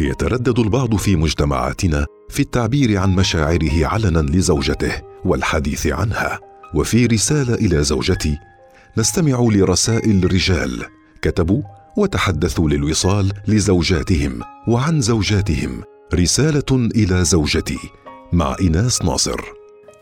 يتردد البعض في مجتمعاتنا في التعبير عن مشاعره علنا لزوجته والحديث عنها. وفي رسالة إلى زوجتي نستمع لرسائل رجال كتبوا وتحدثوا للوصال لزوجاتهم وعن زوجاتهم. رسالة إلى زوجتي مع ايناس ناصر.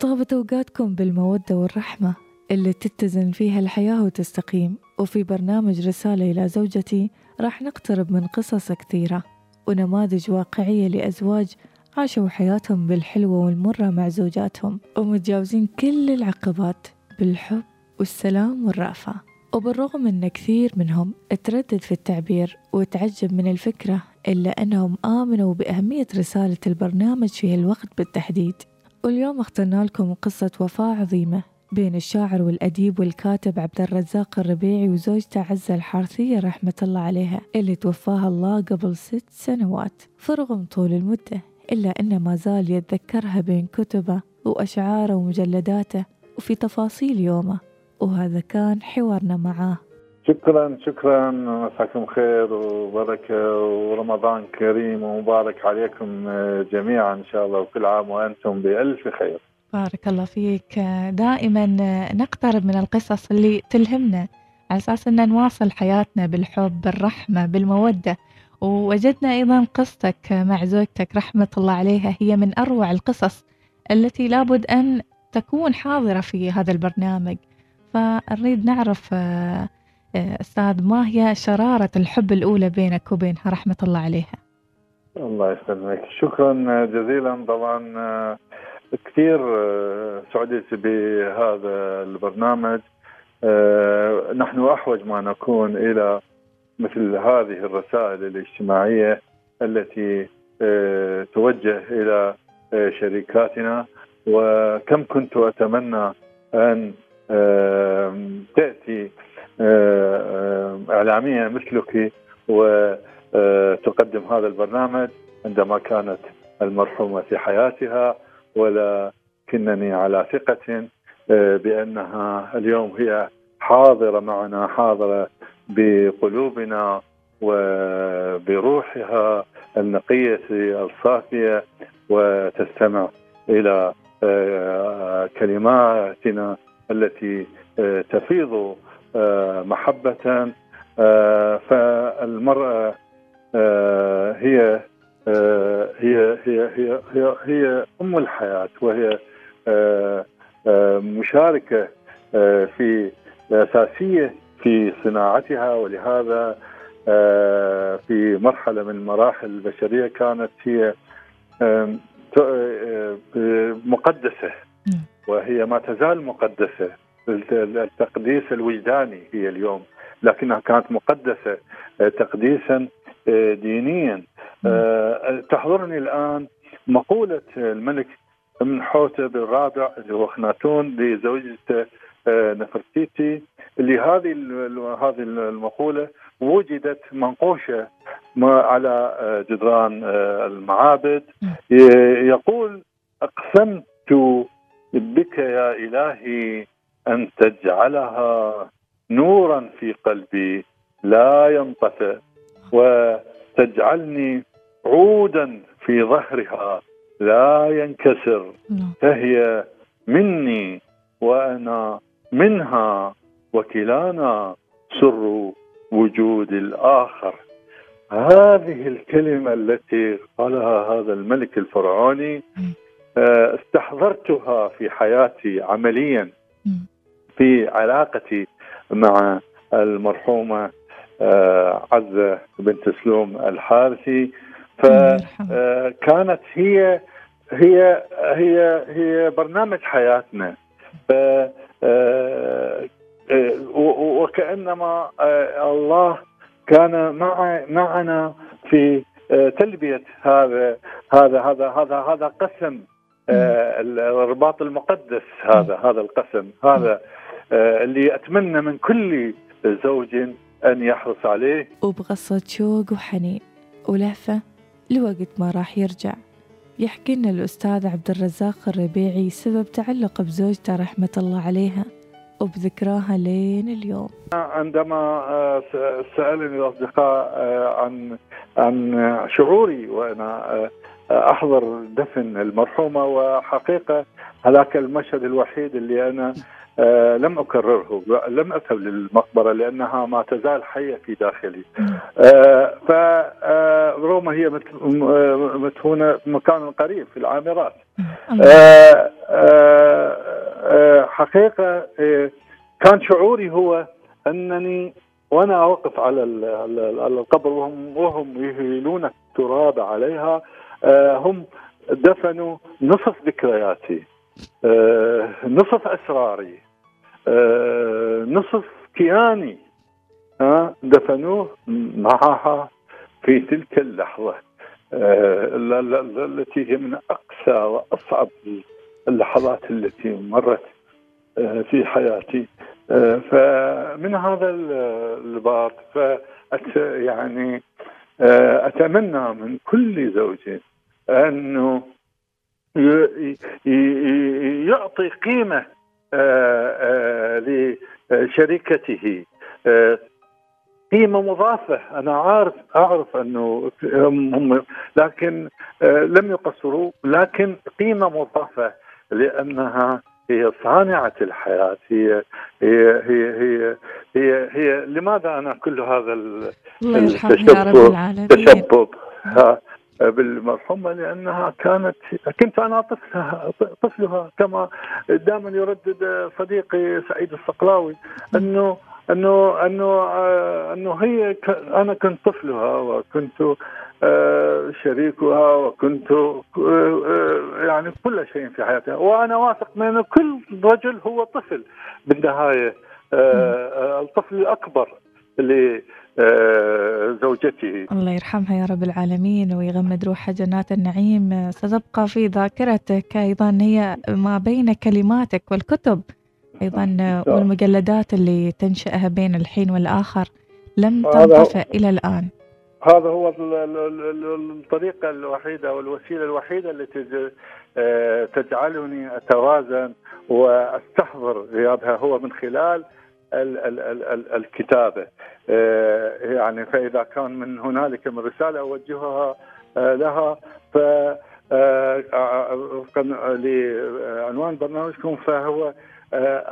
طابت أوقاتكم بالمودة والرحمة اللي تتزن فيها الحياة وتستقيم. وفي برنامج رسالة إلى زوجتي راح نقترب من قصص كثيرة. ونماذج واقعية لأزواج عاشوا حياتهم بالحلوة والمرة مع زوجاتهم. ومتجاوزين كل العقبات بالحب والسلام والرأفة. وبالرغم أن كثير منهم تردد في التعبير وتعجب من الفكرة إلا أنهم آمنوا بأهمية رسالة البرنامج في هالوقت بالتحديد. واليوم اخترنا لكم قصة وفاة عظيمة بين الشاعر والأديب والكاتب عبد الرزاق الربيعي وزوجته عزة الحارثية رحمة الله عليها اللي توفاها الله قبل ست سنوات. فرغم طول المدة إلا أنه ما زال يتذكرها بين كتبه وأشعاره ومجلداته وفي تفاصيل يومه وهذا كان حوارنا معاه. شكرا شكرا مساكم خير وبركة ورمضان كريم ومبارك عليكم جميعا إن شاء الله وكل عام وأنتم بألف خير. بارك الله فيك. دائما نقترب من القصص اللي تلهمنا على أساس أن نواصل حياتنا بالحب بالرحمة بالمودة. ووجدنا أيضا قصتك مع زوجتك رحمة الله عليها هي من أروع القصص التي لابد أن تكون حاضرة في هذا البرنامج. فنريد نعرف أستاذ ما هي شرارة الحب الأولى بينك وبينها رحمة الله عليها؟ الله يسلمك. شكرا جزيلا. طبعا كثير سعدت بهذا البرنامج نحن أحوج ما نكون إلى مثل هذه الرسائل الاجتماعية التي توجه إلى شركاتنا. وكم كنت أتمنى أن تأتي إعلامية مثلك وتقدم هذا البرنامج عندما كانت المرحومة في حياتها. ولكنني على ثقة بأنها اليوم هي حاضرة معنا حاضرة بقلوبنا وبروحها النقية الصافية وتستمع إلى كلماتنا التي تفيض محبة فالمرأة هي هي هي هي هي, هي أم الحياة وهي مشاركة في اساسيه في صناعتها ولهذا في مرحلة من مراحل البشرية كانت هي مقدسة. وهي ما تزال مقدسة. التقديس الوجداني هي اليوم لكنها كانت مقدسة تقديسا دينيا. تحضرني الآن مقولة الملك من حوتب الرابع اللي هو خناتون لزوجته نفرتيتي اللي هذه هذه المقولة وجدت منقوشة على جدران المعابد. يقول أقسمت بك يا إلهي أن تجعلها نورا في قلبي لا ينطفئ وتجعلني عودا في ظهرها لا ينكسر. فهي مني وأنا منها وكلانا سر وجود الآخر. هذه الكلمة التي قالها هذا الملك الفرعوني استحضرتها في حياتي عمليا في علاقتي مع المرحومة عزة بنت سلوم الحارثي. فكانت هي هي هي هي برنامج حياتنا. ف وكأنما الله كان مع معنا في تلبية هذا هذا هذا هذا هذا قسم الرباط المقدس هذا هذا القسم هذا اللي أتمنى من كل زوج أن يحرص عليه. وبقصة شوق وحنين ولهفة. لوقت ما راح يرجع. يحكي لنا الأستاذ عبد الرزاق الربيعي سبب تعلق بزوجته رحمة الله عليها وبذكراها لين اليوم. عندما سألني الأصدقاء عن عن شعوري وأنا أحضر دفن المرحومة وحقيقة هذاك المشهد الوحيد اللي أنا آه لم أكرره لم أذهب للمقبرة لأنها ما تزال حية في داخلي. آه فروما هي مدفونه مكان قريب في العامرات. آه آه حقيقة كان شعوري هو أنني وأنا أوقف على القبر وهم وهم يهيلون التراب عليها. هم دفنوا نصف ذكرياتي نصف أسراري نصف كياني دفنوه معها في تلك اللحظة التي هي من أقسى وأصعب اللحظات التي مرت في حياتي. فمن هذا الباب يعني أتمنى من كل زوج انه يعطي قيمة لشريكته قيمة مضافة. أنا عارف أعرف أنه هم لكن لم يقصروا لكن قيمة مضافة لأنها هي صانعة الحياة هي هي هي هي هي, هي لماذا أنا كل هذا التشبب بالمرحومة لأنها كانت كنت أنا طفلها طفلها كما دائما يردد صديقي سعيد الصقلاوي أنه أنه أنه أنه هي أنا كنت طفلها وكنت شريكها وكنت يعني كل شيء في حياتها. وأنا واثق من انه كل رجل هو طفل بالنهاية. الطفل الأكبر لزوجته الله يرحمها يا رب العالمين ويغمد روحها جنات النعيم. ستبقى في ذاكرتك أيضا هي ما بين كلماتك والكتب أيضا والمجلدات اللي تنشأها بين الحين والآخر. لم تنطفئ إلى الآن. هذا هو الطريقة الوحيدة والوسيلة الوحيدة التي تجعلني أتوازن وأستحضر غيابها هو من خلال ال ال ال الكتابة. يعني فإذا كان من هنالك من رسالة أوجهها لها ف وفقا لعنوان برنامجكم فهو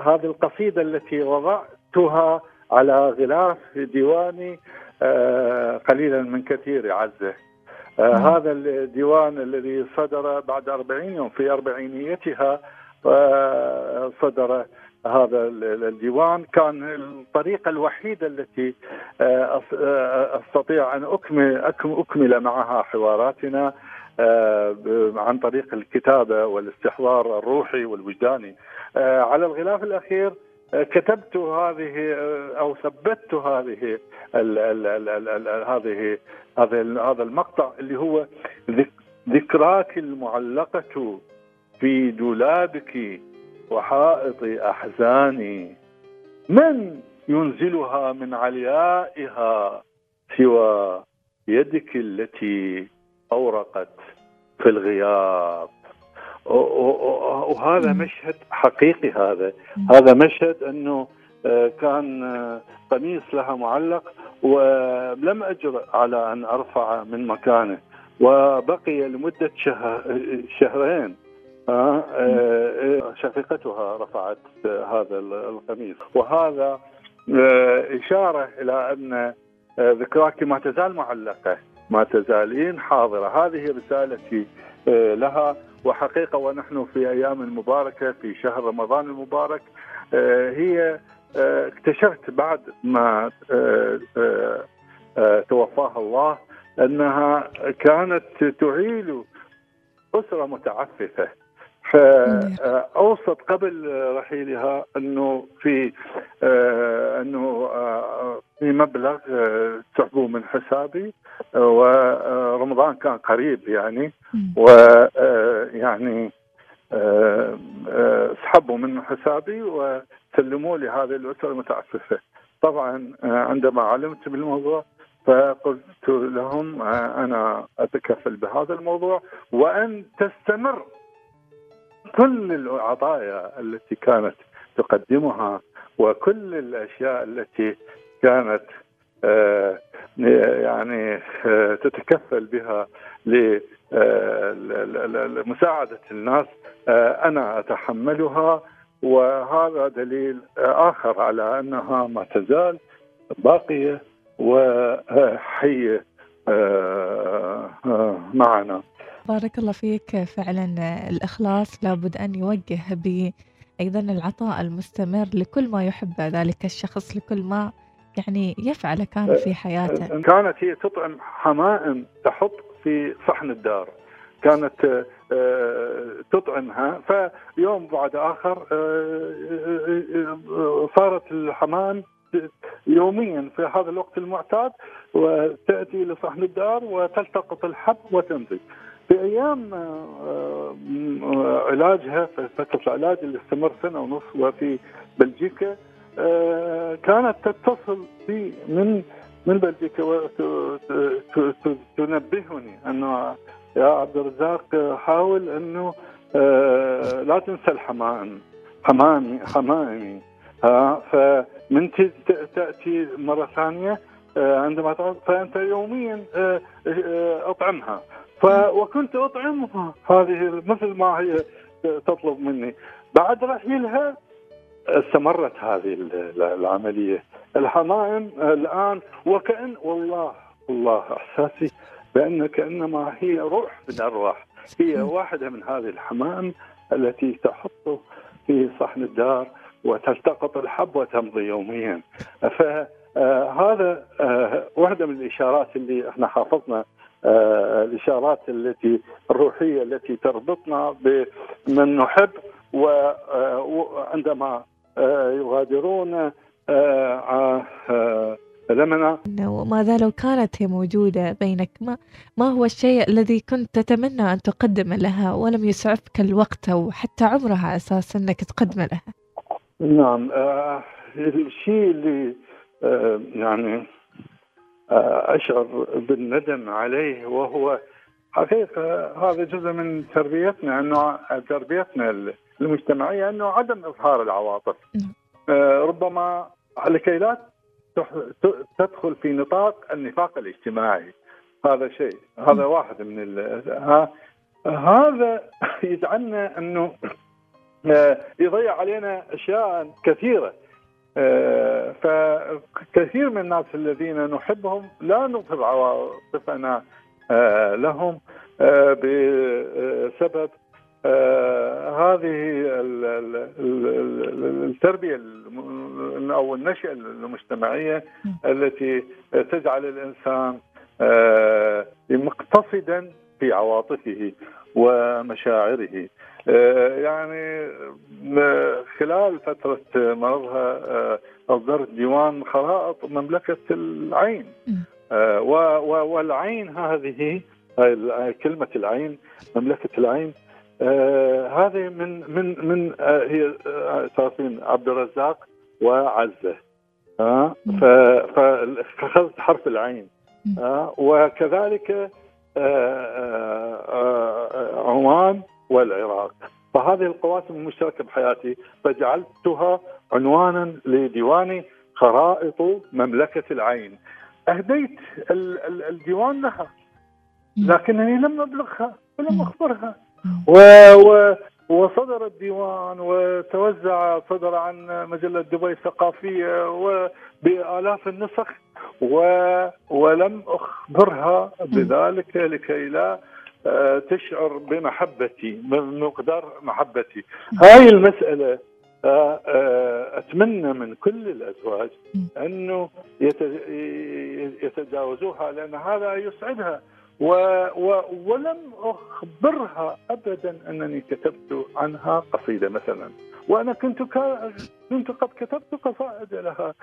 هذه القصيدة التي وضعتها على غلاف ديواني قليلا من كثير عزة. هذا الديوان الذي صدر بعد أربعين يوم في أربعينيتها صدر هذا الديوان كان الطريقة الوحيدة التي أستطيع أن أكمل, أكمل معها حواراتنا عن طريق الكتابة والاستحضار الروحي والوجداني. على الغلاف الأخير كتبت هذه أو ثبتت هذه هذه هذا هذا المقطع اللي هو ذكراك المعلقة في دولابك وحائط أحزاني. من ينزلها من عليائها سوى يدك التي أورقت في الغياب؟ وهذا مشهد حقيقي هذا. هذا مشهد أنه كان قميص لها معلق ولم اجرأ على أن ارفعه من مكانه وبقي لمدة شهر شهرين شقيقتها رفعت هذا القميص. وهذا إشارة إلى أن ذكراك ما تزال معلقة ما تزالين حاضرة. هذه رسالتي لها. وحقيقة ونحن في أيام مباركة في شهر رمضان المبارك هي اكتشفت بعد ما توفاها الله أنها كانت تعيل أسرة متعففة. فاوصت قبل رحيلها أنه في أنه في مبلغ سحبوه من حسابي ورمضان كان قريب يعني ويعني سحبوا من حسابي وسلموا لي هذه الأسرة المتعففة. طبعا عندما علمت بالموضوع فقلت لهم أنا أتكفل بهذا الموضوع وأن تستمر كل العطايا التي كانت تقدمها وكل الأشياء التي كانت يعني تتكفل بها لمساعدة الناس أنا أتحملها. وهذا دليل آخر على أنها ما تزال باقية وحية معنا. بارك الله فيك. فعلا الإخلاص لابد أن يوجه ب أيضا العطاء المستمر لكل ما يحب ذلك الشخص لكل ما يعني يفعل كان في حياته. كانت هي تطعم حمائم تحط في صحن الدار. كانت آه، تطعمها فيوم بعد آخر آه، آه، صارت الحمام يوميا في هذا الوقت المعتاد وتأتي لصحن الدار وتلتقط الحب وتنتج في أيام آه، آه، علاجها في فترة العلاج اللي استمر سنة ونص وفي بلجيكا آه، كانت تتصل بي من من بلجيكا وتنبهني انه يا عبد الرزاق حاول أنه لا تنسى الحمائم حمامي حمائمي فمن تأتي مرة ثانية عندما فأنت يوميا أطعمها. ف وكنت أطعمها. هذه مثل ما هي تطلب مني. بعد رحيلها استمرت هذه العملية. الحمائم الآن وكان والله والله أحساسي بأن كأنما هي روح من الارواح هي واحدة من هذه الحمائم التي تحط في صحن الدار وتلتقط الحب وتمضي يوميا. فهذا آه، واحدة من الإشارات اللي إحنا حافظنا الإشارات التي الروحية التي تربطنا بمن نحب وعندما آه، يغادرون لمنا وماذا لو كانت هي موجودة بينك؟ ما, ما هو الشيء الذي كنت تتمنى أن تقدم لها ولم يسعفك الوقت أو حتى عمرها أساس أنك تقدم لها؟ نعم آه الشيء اللي آه يعني أشعر بالندم عليه وهو حقيقة هذا جزء من تربيتنا أنه تربيتنا المجتمعية أنه عدم إظهار العواطف نعم. آه، ربما لكي لا تدخل في نطاق النفاق الاجتماعي هذا شيء هذا نعم. واحد من هذا يجعلنا أنه آه، يضيع علينا أشياء كثيرة فكثير من الناس الذين نحبهم لا نظهر عواطفنا آه، لهم آه، بسبب هذه التربية أو النشأة المجتمعية التي تجعل الإنسان مقتصدا في عواطفه ومشاعره. آه، يعني خلال فترة مرضها آه، أصدرت ديوان خرائط مملكة العين. آه، والعين هذه كلمة العين مملكة العين هذه من من من هي اساسين عبد الرزاق وعزة. فاخذت حرف العين. وكذلك عمان والعراق. فهذه القواسم المشتركة بحياتي فجعلتها عنوانا لديواني خرائط مملكة العين. أهديت الديوان لها لكنني لم أبلغها ولم أخبرها. و, و وصدر الديوان وتوزع صدر عن مجلة دبي الثقافية وبآلاف النسخ و ولم أخبرها بذلك لكي لا تشعر بمحبتي بمقدار محبتي. هاي المسألة آه، آه، أتمنى من كل الأزواج أنه يتجاوزوها لأن هذا يسعدها. و و ولم أخبرها أبدا أنني كتبت عنها قصيدة مثلا. وأنا كنت كنت قد كتبت قصائد لها.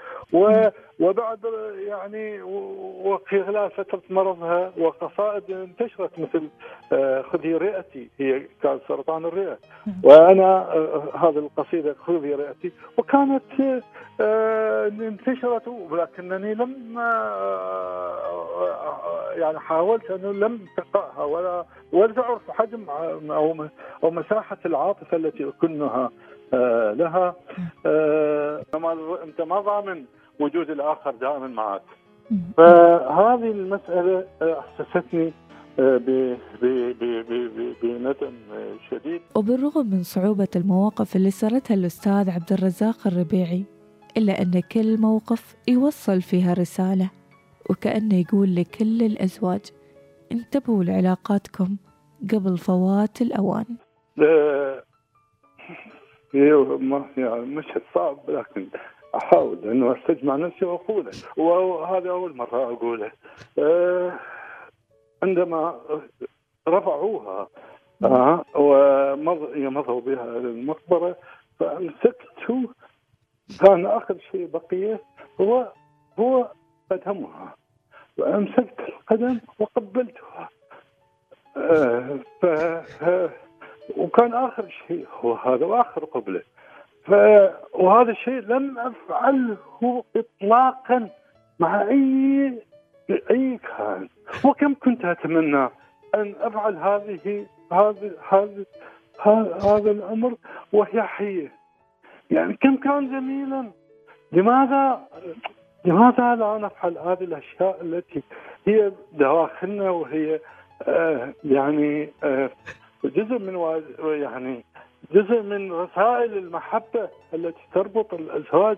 وبعد يعني وخلال فترة مرضها وقصائد انتشرت مثل آه، خذي رئتي هي كان سرطان الرئة. وأنا آه، هذه القصيدة خذي رئتي. وكانت آه، انتشرت ولكنني لم يعني حاولت أنه لم تقراها ولا ولا تعرف حجم أو أو مساحة العاطفة التي كنها آه، لها. آه، إنت ما ضامن وجود الآخر دائما معك. فهذه المسألة أحسستني بندم شديد. وبالرغم من صعوبة المواقف اللي سردها الأستاذ عبد الرزاق الربيعي إلا أن كل موقف يوصل فيها رسالة وكأنه يقول لكل الأزواج انتبهوا لعلاقاتكم قبل فوات الأوان. يعني مشهد صعب لكن أحاول انه أستجمع نفسي وأقوله. وهذا أول مرة أقوله. أه عندما رفعوها آه ومضوا بها للمقبره فأمسكت. كان آخر شيء بقية هو هو قدمها. فامسكت القدم وقبلتها. آه ف وكان آخر شيء هو هذا وآخر قبله. ف وهذا الشيء لم افعله اطلاقا مع اي أي كان. وكم كنت أتمنى أن أفعل هذه هذه هذه هذا الأمر وهي حية. يعني كم كان جميلا. لماذا لماذا لا نفعل هذه الأشياء التي هي دواخلنا وهي آه يعني آه جزء من يعني جزء من رسائل المحبة التي تربط الأزواج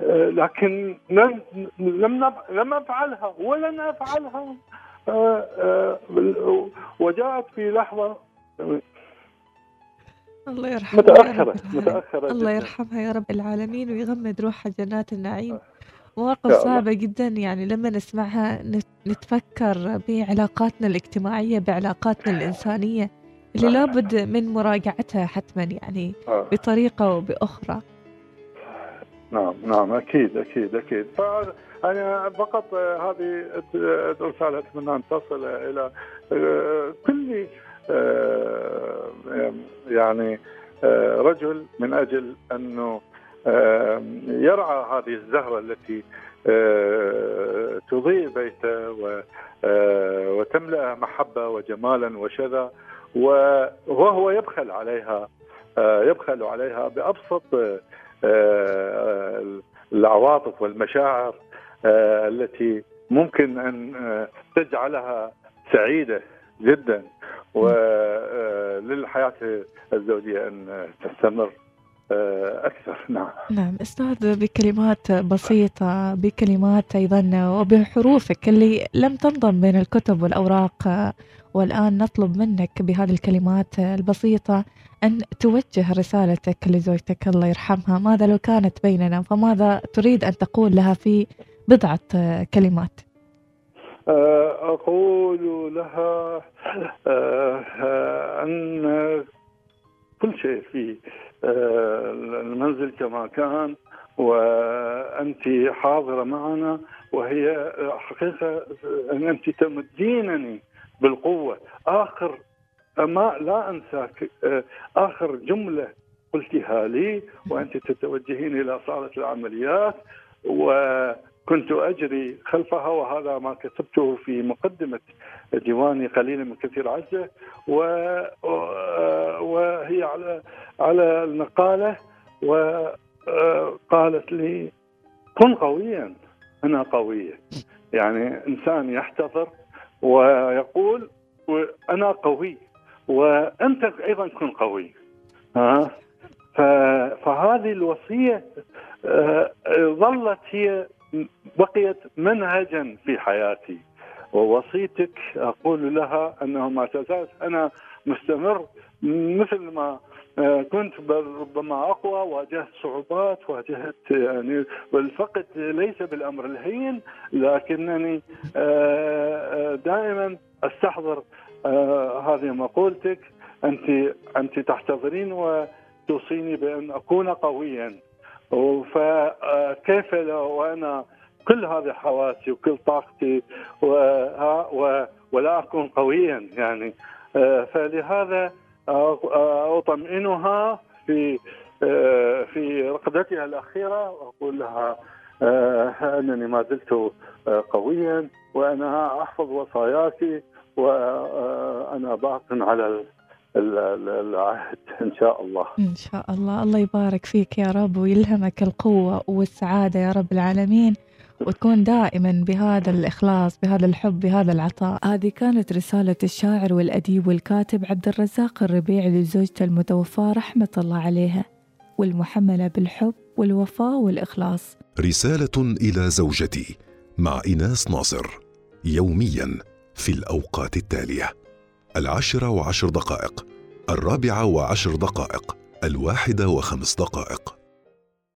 آه لكن لم لم لم افعلها ولن افعلها آه، آه، وجاءت في لحظة الله يرحمها متأخرة متأخرة الله يرحمها يا رب العالمين ويغمد روحها جنات النعيم. مواقف صعبة جدا يعني لما نسمعها نتفكر بعلاقاتنا الاجتماعية بعلاقاتنا الإنسانية. اللي لابد من مراجعتها حتما يعني آه. بطريقة وبأخرى نعم نعم أكيد أكيد أكيد. فأنا فقط هذه الرسالة أتمنى أن تصل إلى كل يعني رجل من أجل أنه يرعى هذه الزهرة التي تضيء بيته وتملأه محبة وجمالا وشذا. وهو يبخل عليها يبخل عليها بأبسط العواطف والمشاعر التي ممكن أن تجعلها سعيدة جدا وللحياة الزوجية أن تستمر. أكثر نعم. نعم أستاذ بكلمات بسيطة بكلمات أيضا وبحروفك اللي لم تنضم بين الكتب والأوراق والآن نطلب منك بهذه الكلمات البسيطة أن توجه رسالتك لزوجتك الله يرحمها. ماذا لو كانت بيننا؟ فماذا تريد أن تقول لها في بضعة كلمات؟ أقول لها أن كل شيء في المنزل كما كان وأنت حاضرة معنا وهي حقيقة أن أنت تمدينني بالقوة. آخر ما لا أنساك آخر جملة قلتها لي وأنت تتوجهين إلى صالة العمليات وكنت أجري خلفها وهذا ما كتبته في مقدمة ديواني قليلا من كثير عزة وهي على على النقالة وقالت لي كن قويا أنا قوية يعني إنسان يحتضر ويقول أنا قوي وأنت أيضا كن قوي. ها؟ فهذه الوصية آه، ظلت هي بقيت منهجا في حياتي ووصيتك أقول لها انه ما تزال أنا مستمر مثل ما آه، كنت ربما أقوى واجهت صعوبات واجهت يعني والفقد ليس بالأمر الهين لكنني آه، دائما أستحضر آه، هذه مقولتك. أنت أنت تحتضرين وتوصيني بأن أكون قويا. فكيف لو أنا كل هذه حواسي وكل طاقتي ولا أكون قويا يعني. فلهذا أطمئنها في آه، في رقدتها الأخيرة وأقول لها آه، أنني ما زلت آه، قويا وأنا أحفظ وصاياك وأنا باق على العهد إن شاء الله. إن شاء الله. الله يبارك فيك يا رب ويلهمك القوة والسعادة يا رب العالمين وتكون دائما بهذا الإخلاص بهذا الحب بهذا العطاء. هذه كانت رسالة الشاعر والأديب والكاتب عبد الرزاق الربيع لزوجته المتوفاة رحمة الله عليها والمحملة بالحب والوفاء والإخلاص. رسالة إلى زوجتي مع إيناس ناصر يوميا في الأوقات التالية. العاشرة وعشر دقائق الرابعة وعشر دقائق الواحدة وخمس دقائق.